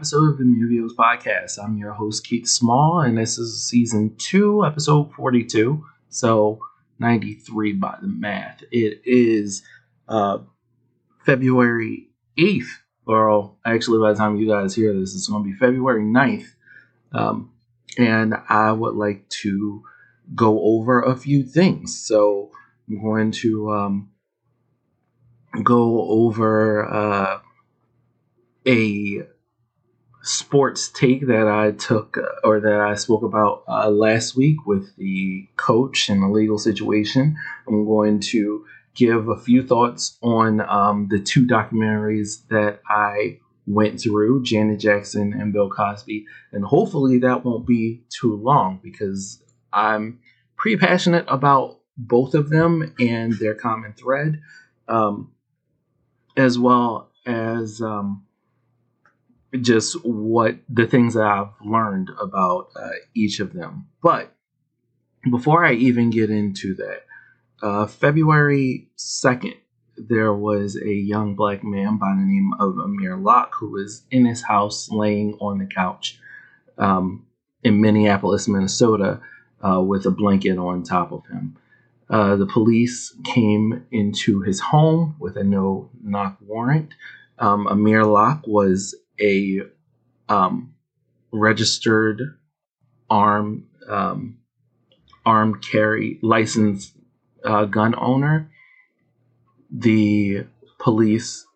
episode of the Movios podcast. I'm your host Keith Small, and this is season two, episode 42. So 93 by the math. It is uh, February 8th, or actually, by the time you guys hear this, it's going to be February 9th. Um, and I would like to go over a few things. So I'm going to um, go over. Uh, a sports take that I took uh, or that I spoke about uh, last week with the coach and the legal situation. I'm going to give a few thoughts on um, the two documentaries that I went through Janet Jackson and Bill Cosby. And hopefully that won't be too long because I'm pretty passionate about both of them and their common thread, um, as well as. Um, just what the things that I've learned about uh, each of them. But before I even get into that, uh, February 2nd, there was a young black man by the name of Amir Locke who was in his house laying on the couch um, in Minneapolis, Minnesota, uh, with a blanket on top of him. Uh, the police came into his home with a no knock warrant. Um, Amir Locke was a um, registered arm um, armed carry licensed uh, gun owner, the police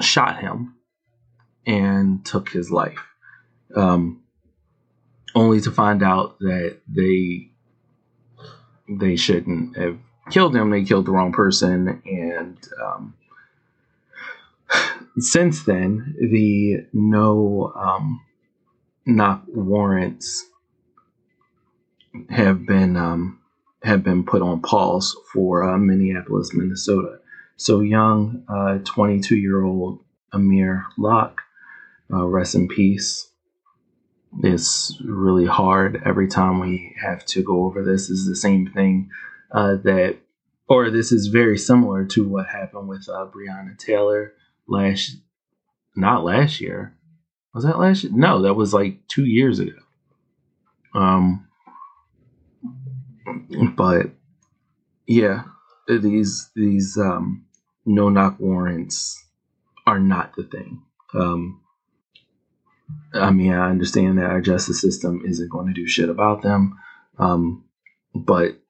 shot him and took his life, um, only to find out that they they shouldn't have killed him. They killed the wrong person, and um, since then, the no um, knock warrants have been um, have been put on pause for uh, Minneapolis, Minnesota. So young, 22 uh, year old Amir Locke, uh, rest in peace. It's really hard every time we have to go over this. Is the same thing uh, that, or this is very similar to what happened with uh, Breonna Taylor last not last year. Was that last year? No, that was like two years ago. Um but yeah, these these um no knock warrants are not the thing. Um I mean, I understand that our justice system isn't going to do shit about them. Um, but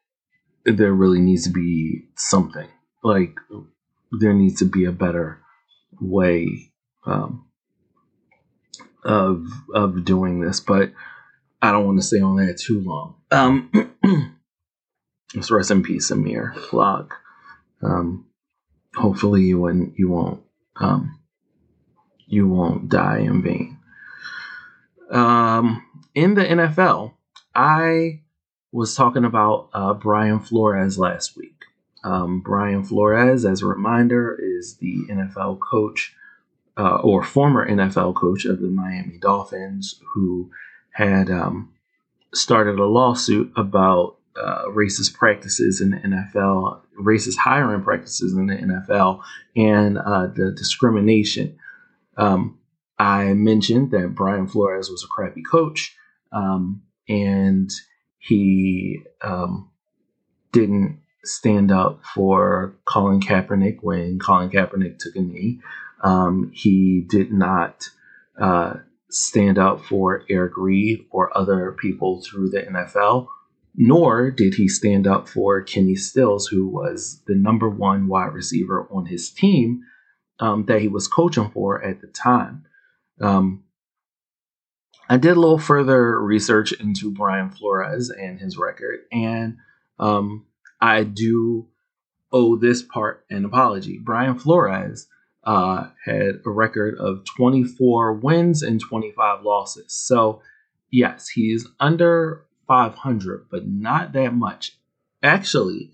there really needs to be something. Like there needs to be a better way um, of of doing this, but I don't want to stay on that too long. Um, so rest in peace, Amir Locke. Um, hopefully you won't you won't um, you won't die in vain. Um, in the NFL, I was talking about uh, Brian Flores last week. Um, Brian Flores, as a reminder, is the NFL coach uh, or former NFL coach of the Miami Dolphins who had um, started a lawsuit about uh, racist practices in the NFL, racist hiring practices in the NFL, and uh, the discrimination. Um, I mentioned that Brian Flores was a crappy coach, um, and he um, didn't stand up for Colin Kaepernick when Colin Kaepernick took a knee. Um, he did not uh, stand up for Eric Reid or other people through the NFL, nor did he stand up for Kenny Stills, who was the number one wide receiver on his team um, that he was coaching for at the time. Um, I did a little further research into Brian Flores and his record, and um, I do owe this part an apology. Brian Flores uh, had a record of 24 wins and 25 losses. So, yes, he's under 500, but not that much. Actually,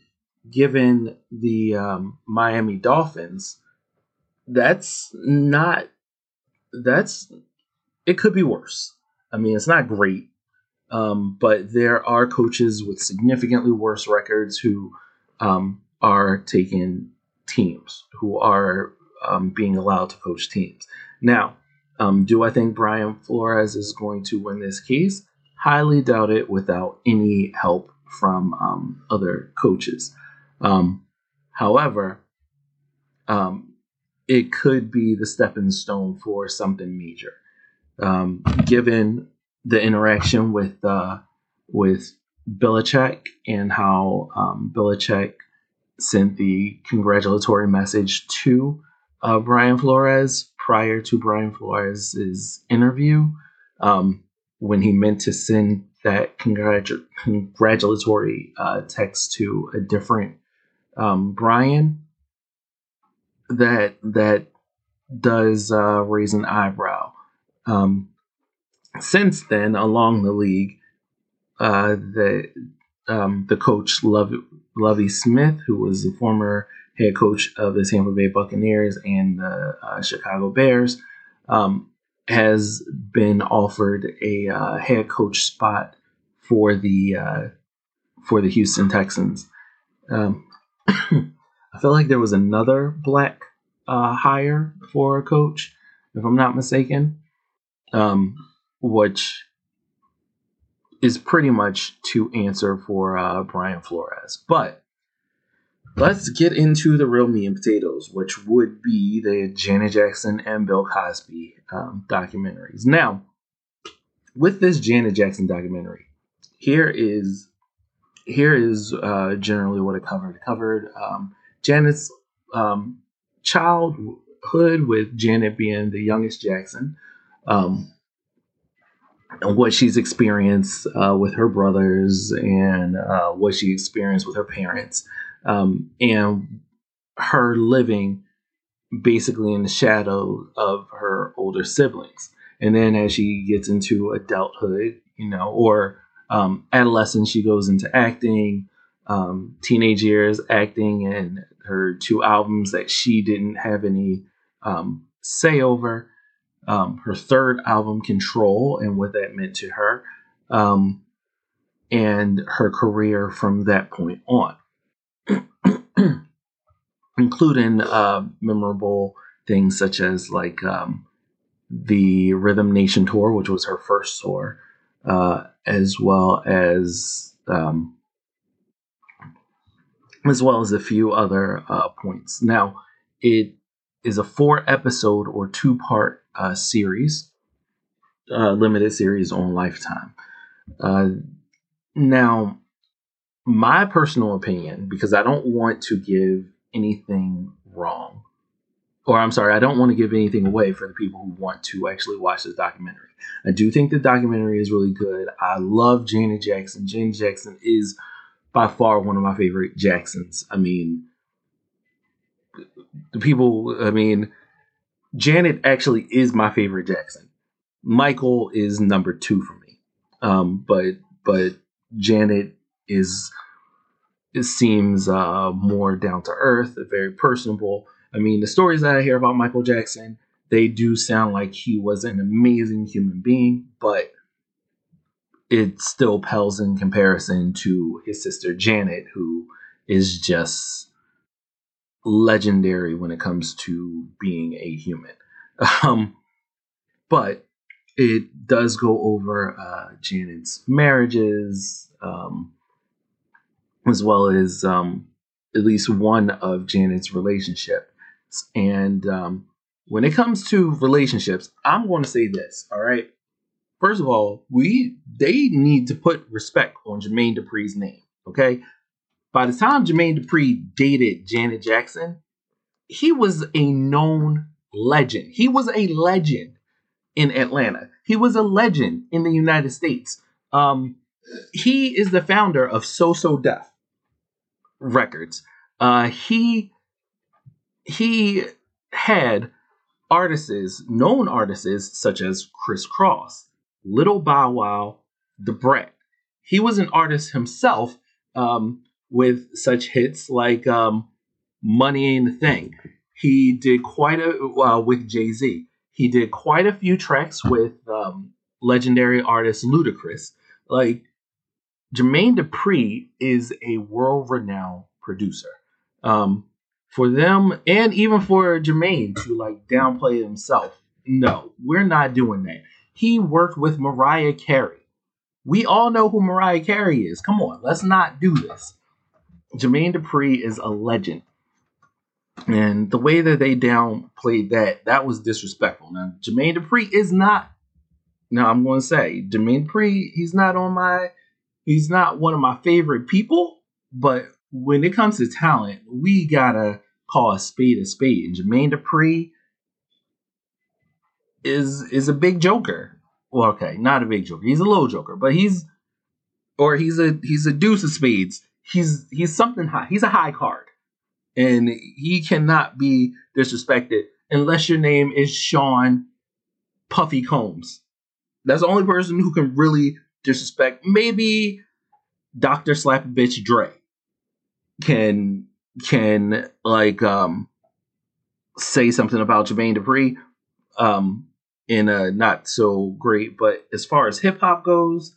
given the um, Miami Dolphins, that's not, that's, it could be worse. I mean, it's not great, um, but there are coaches with significantly worse records who um, are taking teams, who are um, being allowed to coach teams. Now, Um, do I think Brian Flores is going to win this case? Highly doubt it without any help from um, other coaches. Um, however, it could be the stepping stone for something major. Given the interaction with uh, with Belichick and how um, Belichick sent the congratulatory message to uh, Brian Flores prior to Brian Flores's interview um, when he meant to send that congratu- congratulatory uh, text to a different um, Brian that that does uh, raise an eyebrow. Um, since then, along the league, uh, the um, the coach Lovie, Lovie Smith, who was the former head coach of the Tampa Bay Buccaneers and the uh, Chicago Bears, um, has been offered a uh, head coach spot for the uh, for the Houston Texans. Um, I feel like there was another black uh, hire for a coach, if I'm not mistaken, um, which is pretty much to answer for uh, Brian Flores. But let's get into the real meat and potatoes, which would be the Janet Jackson and Bill Cosby um, documentaries. Now, with this Janet Jackson documentary, here is here is uh, generally what it covered. It covered um, Janet's um, childhood, with Janet being the youngest Jackson, um, what she's experienced uh, with her brothers and uh, what she experienced with her parents um, and her living basically in the shadow of her older siblings. And then as she gets into adulthood, you know, or um, adolescence, she goes into acting, um, teenage years acting, and her two albums that she didn't have any um, say over. Um, her third album, Control, and what that meant to her, um, and her career from that point on. including uh, memorable things such as like um, the Rhythm Nation tour, which was her first tour, uh, as well as um, as well as a few other uh, points. Now, it is a four episode or two part uh, series, uh, limited series on Lifetime. Uh, now, my personal opinion, because I don't want to give anything wrong. Or I'm sorry, I don't want to give anything away for the people who want to actually watch this documentary. I do think the documentary is really good. I love Janet Jackson. Janet Jackson is by far one of my favorite Jacksons. I mean, the people, I mean, Janet actually is my favorite Jackson. Michael is number two for me. Um, but but Janet is it seems uh, more down to earth, very personable. I mean, the stories that I hear about Michael Jackson, they do sound like he was an amazing human being, but it still pales in comparison to his sister Janet, who is just legendary when it comes to being a human. Um, but it does go over uh, Janet's marriages, um, as well as um, at least one of Janet's relationships. And um, when it comes to relationships, I'm going to say this. All right. First of all, we they need to put respect on Jermaine Dupri's name. Okay. By the time Jermaine Dupri dated Janet Jackson, he was a known legend. He was a legend in Atlanta. He was a legend in the United States. Um, he is the founder of So So Def records. Uh, he he had artists, known artists such as Kris Kross, Little Bow Wow, Da Brat. He was an artist himself um, with such hits like um, Money Ain't a Thing. He did quite a uh, with Jay Z. He did quite a few tracks with um, legendary artist Ludacris. Like Jermaine Dupri is a world renowned producer. Um, for them, and even for Jermaine to like downplay himself no, we're not doing that. He worked with Mariah Carey. We all know who Mariah Carey is. Come on, let's not do this. Jermaine Dupri is a legend. And the way that they downplayed that, that was disrespectful. Now, Jermaine Dupri is not, now I'm going to say, Jermaine Dupri, he's not on my, he's not one of my favorite people, but when it comes to talent, we got to call a spade a spade. And Jermaine Dupri is is a big joker. Well, okay, not a big joker. He's a low joker, but he's or he's a he's a deuce of spades. He's he's something high. He's a high card, and he cannot be disrespected unless your name is Sean Puffy Combs. That's the only person who can really disrespect. Maybe Doctor Slap Bitch Dre can can like um say something about Jermaine Dupri um in a not so great, but as far as hip hop goes,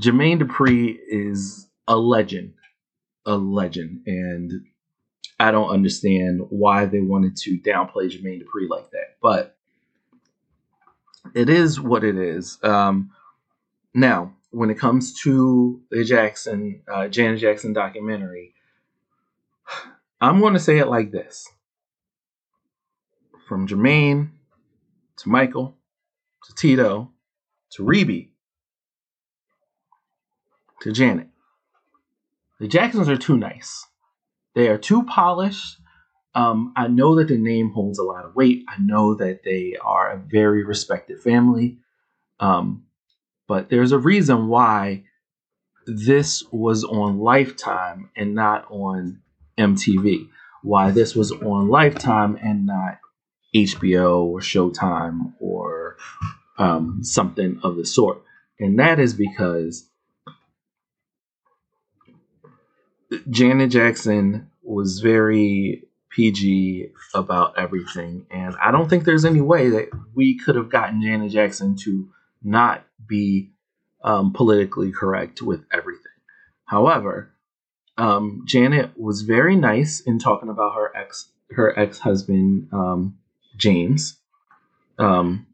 Jermaine Dupri is a legend, a legend, and I don't understand why they wanted to downplay Jermaine Dupri like that, but it is what it is. Um, now, when it comes to the Jackson, uh, Janet Jackson documentary, I'm going to say it like this: from Jermaine to Michael to Tito to Rebbie to Janet. The Jacksons are too nice. They are too polished. Um, I know that the name holds a lot of weight. I know that they are a very respected family. Um, but there's a reason why this was on Lifetime and not on MTV. Why this was on Lifetime and not HBO or Showtime or um, something of the sort. And that is because Janet Jackson was very PG about everything. And I don't think there's any way that we could have gotten Janet Jackson to not be um, politically correct with everything. However, um, Janet was very nice in talking about her ex her ex husband um, James, um,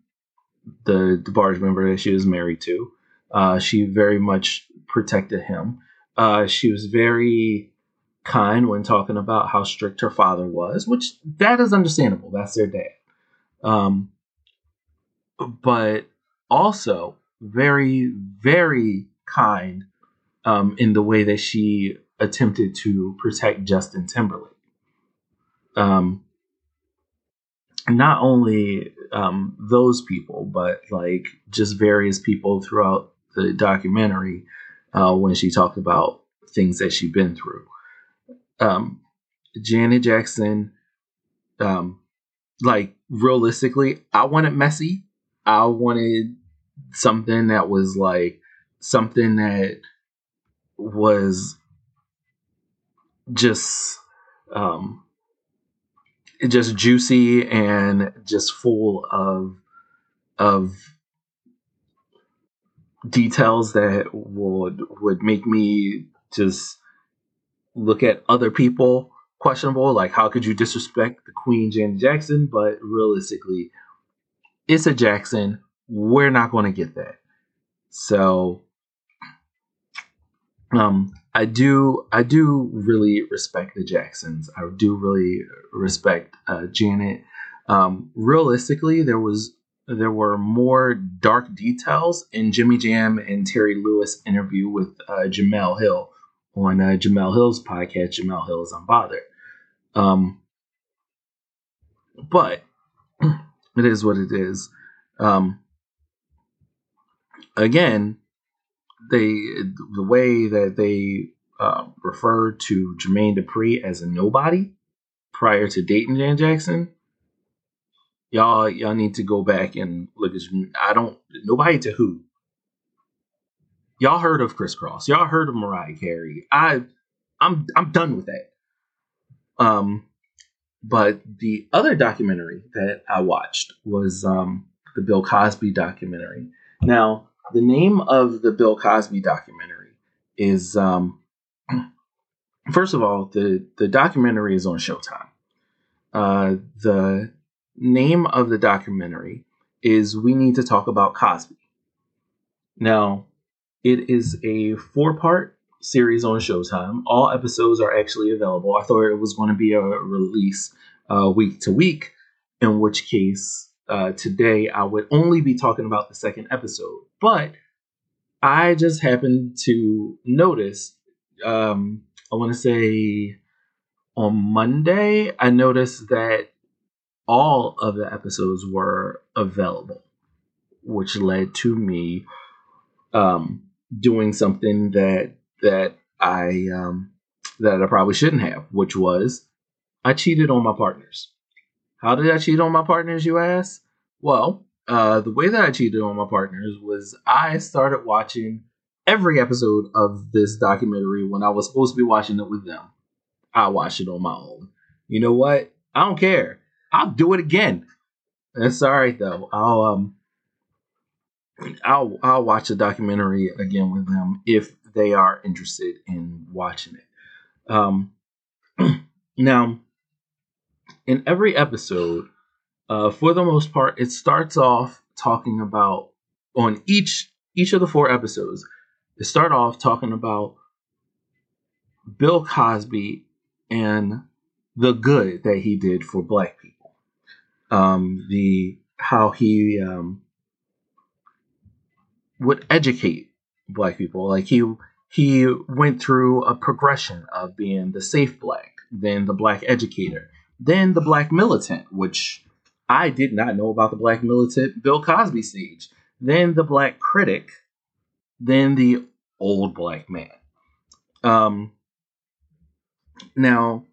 the DeBarge member that she was married to. Uh, she very much protected him. Uh, she was very kind when talking about how strict her father was, which that is understandable. That's their dad. Um, but also very, very kind um, in the way that she attempted to protect Justin Timberlake. Um, not only um, those people, but like just various people throughout the documentary uh, when she talked about things that she'd been through. Um, Janet Jackson, um, like realistically, I wanted messy. I wanted something that was like something that was just um just juicy and just full of of details that would would make me just look at other people questionable like how could you disrespect the queen janet jackson but realistically it's a jackson we're not going to get that so um I do I do really respect the Jacksons. I do really respect uh, Janet. Um, realistically, there was there were more dark details in Jimmy Jam and Terry Lewis interview with uh, Jemele Hill on uh, Jemele Hill's podcast. Jemele Hill is unbothered. Um, but it is what it is. Um, again, they the way that they uh, to Jermaine Dupri as a nobody prior to dating Jan Jackson, y'all y'all need to go back and look at. I don't nobody to who. Y'all heard of Kris Kross. Y'all heard of Mariah Carey? I I'm I'm done with that. Um, but the other documentary that I watched was um the Bill Cosby documentary. Now the name of the Bill Cosby documentary is um, first of all the the documentary is on Showtime. Uh, the name of the documentary is We Need to Talk About Cosby. Now, it is a four part series on Showtime. All episodes are actually available. I thought it was going to be a release uh, week to week, in which case uh, today I would only be talking about the second episode. But I just happened to notice, um, I want to say on Monday, I noticed that all of the episodes were available, which led to me um, doing something that that I um, that I probably shouldn't have, which was I cheated on my partners. How did I cheat on my partners, you ask? Well, uh, the way that I cheated on my partners was I started watching every episode of this documentary when I was supposed to be watching it with them. I watched it on my own. You know what? I don't care. I'll do it again. That's all right though. I'll um I'll I'll watch the documentary again with them if they are interested in watching it. Um now in every episode, uh, for the most part, it starts off talking about on each each of the four episodes. It start off talking about Bill Cosby and the good that he did for black people. Um, the how he um, would educate black people. Like he he went through a progression of being the safe black, then the black educator, then the black militant, which I did not know about the black militant Bill Cosby stage, then the black critic, then the old black man. Um, now,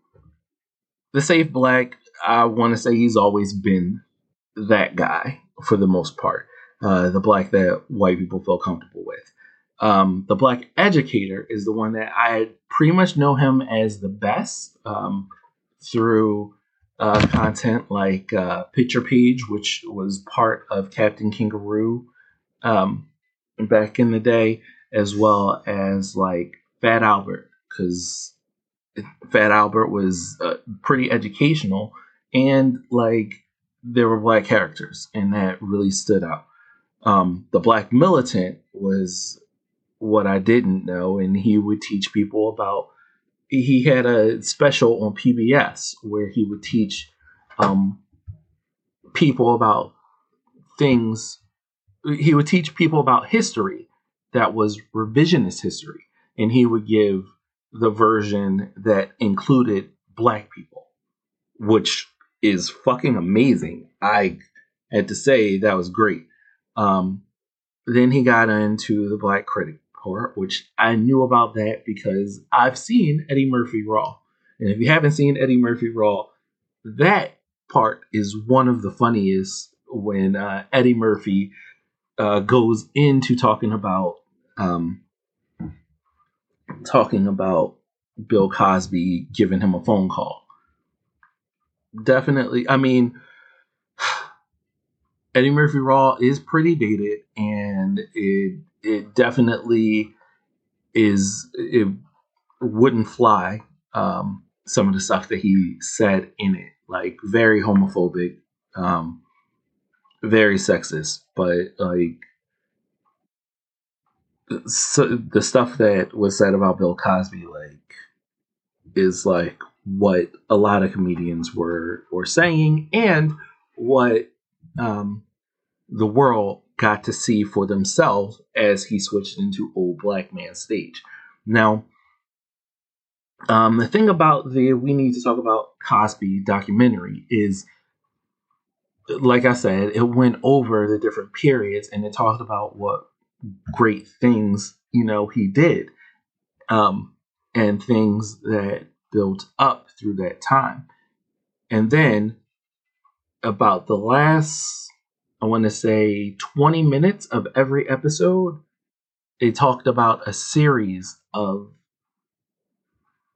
the safe black, I want to say he's always been that guy for the most part. Uh, the black that white people feel comfortable with. Um, the black educator is the one that I pretty much know him as the best um, through uh, content like uh, Picture Page, which was part of Captain Kangaroo um, back in the day, as well as like Fat Albert, because Fat Albert was uh, pretty educational and like there were black characters, and that really stood out. Um, the black militant was what I didn't know, and he would teach people about. He had a special on PBS where he would teach um, people about things. He would teach people about history that was revisionist history, and he would give the version that included black people, which is fucking amazing. I had to say that was great. Um, then he got into the black critic part, which I knew about that because I've seen Eddie Murphy Raw. And if you haven't seen Eddie Murphy Raw, that part is one of the funniest when uh, Eddie Murphy uh, goes into talking about um, talking about Bill Cosby giving him a phone call. Definitely, I mean, Eddie Murphy Raw is pretty dated, and it it definitely is. It wouldn't fly. Um, some of the stuff that he said in it, like very homophobic, um, very sexist, but like so the stuff that was said about Bill Cosby, like, is like what a lot of comedians were were saying, and what um, the world got to see for themselves as he switched into old black man stage. Now, um, the thing about the we need to talk about Cosby documentary is, like I said, it went over the different periods and it talked about what great things you know he did um, and things that built up through that time. And then about the last i want to say 20 minutes of every episode they talked about a series of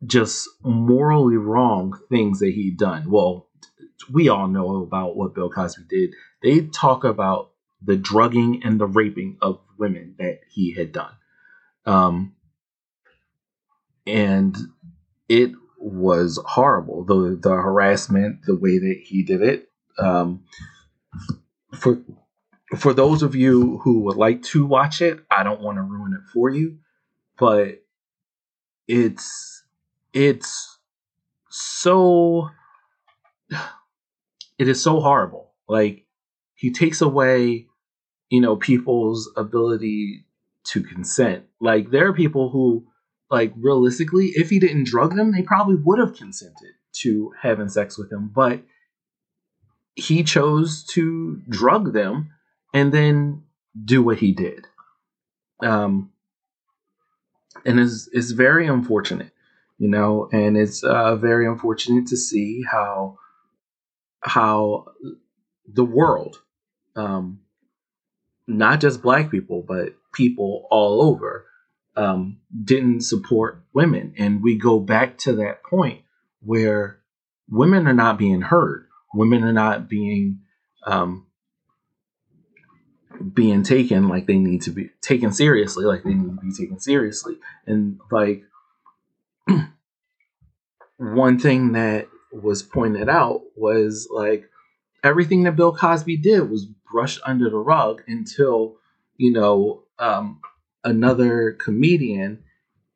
just morally wrong things that he'd done. Well we all know about what bill cosby did. They talk about the drugging and the raping of women that he had done. Um, and it was horrible. The the harassment, the way that he did it, Um, for for those of you who would like to watch it, I don't want to ruin it for you, but it's it's so it is so horrible. Like he takes away, you know, people's ability to consent. Like there are people who like realistically, if he didn't drug them, they probably would have consented to having sex with him, but he chose to drug them and then do what he did. Um, and it's, it's very unfortunate, you know, and it's uh, very unfortunate to see how how the world, um, not just black people, but people all over, um, didn't support women, and we go back to that point where women are not being heard, women are not being um, being taken like they need to be taken seriously, like they need to be taken seriously. And like one thing that was pointed out was like everything that Bill Cosby did was brushed under the rug until, you know, um, another comedian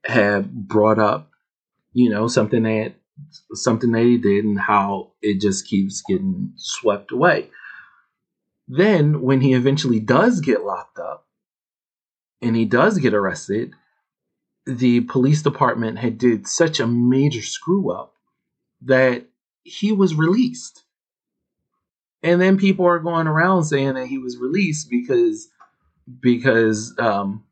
had brought up, you know, something that something he did and how it just keeps getting swept away. Then, when he eventually does get locked up and he does get arrested, the police department had did such a major screw up that he was released. And then people are going around saying that he was released because because um,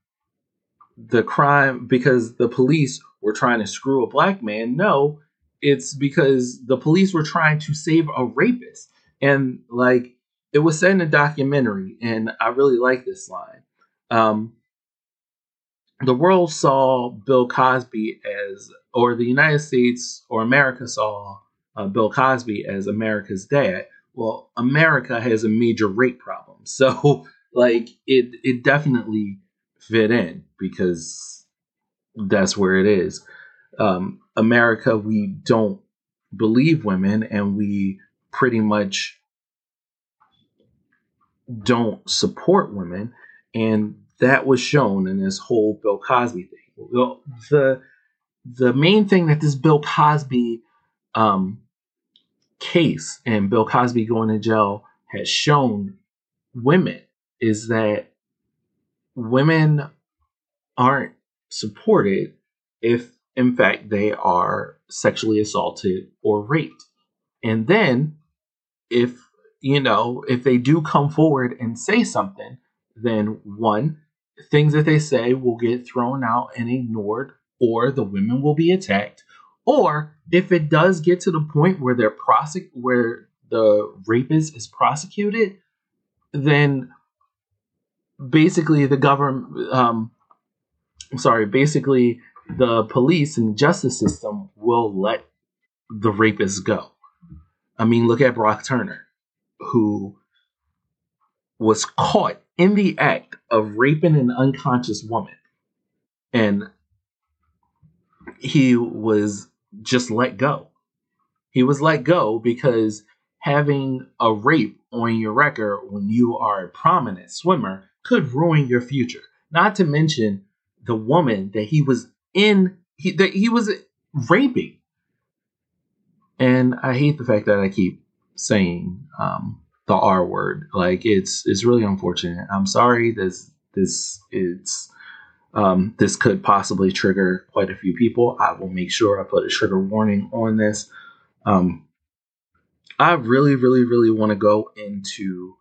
the crime because the police were trying to screw a black man. No, it's because the police were trying to save a rapist. And like it was said in a documentary, and I really like this line. Um, the world saw Bill Cosby as, or the United States or America saw uh, Bill Cosby as America's dad. Well, America has a major rape problem, so like it, it definitely fit in because that's where it is. Um, America, we don't believe women, and we pretty much don't support women, and that was shown in this whole Bill Cosby thing. The the main thing that this Bill Cosby um, case and Bill Cosby going to jail has shown women is that women aren't supported if, in fact, they are sexually assaulted or raped. And then, if you know, if they do come forward and say something, then one, things that they say will get thrown out and ignored, or the women will be attacked. Or if it does get to the point where they're prosec- where the rapist is prosecuted, then basically the government, um, I'm sorry, basically the police and justice system will let the rapist go. I mean, look at Brock Turner who was caught in the act of raping an unconscious woman. And he was just let go. He was let go because having a rape on your record when you are a prominent swimmer could ruin your future. Not to mention the woman that he was in, he, that he was raping. And I hate the fact that I keep saying um, the R word. Like it's it's really unfortunate. I'm sorry. This this it's um, this could possibly trigger quite a few people. I will make sure I put a trigger warning on this. Um, I really, really, really want to go into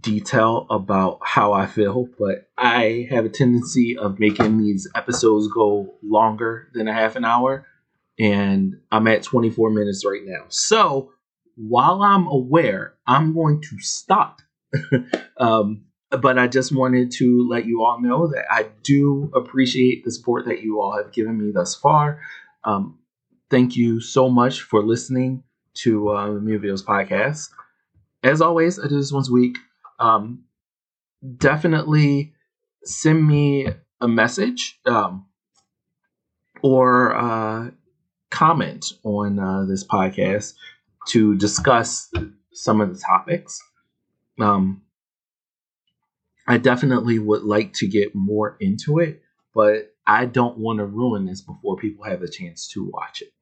detail about how I feel, but I have a tendency of making these episodes go longer than a half an hour, and I'm at 24 minutes right now. So while I'm aware, I'm going to stop. um, but I just wanted to let you all know that I do appreciate the support that you all have given me thus far. Um, thank you so much for listening to uh, the Movie Videos podcast. As always, I do this once a week. Um, definitely send me a message um, or uh, comment on uh, this podcast to discuss some of the topics. Um, I definitely would like to get more into it, but I don't want to ruin this before people have a chance to watch it.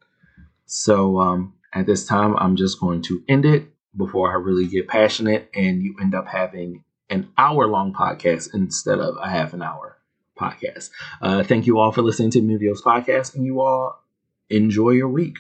So um, at this time, I'm just going to end it before I really get passionate and you end up having an hour long podcast instead of a half an hour podcast. Uh, thank you all for listening to Movio's podcast, and you all enjoy your week.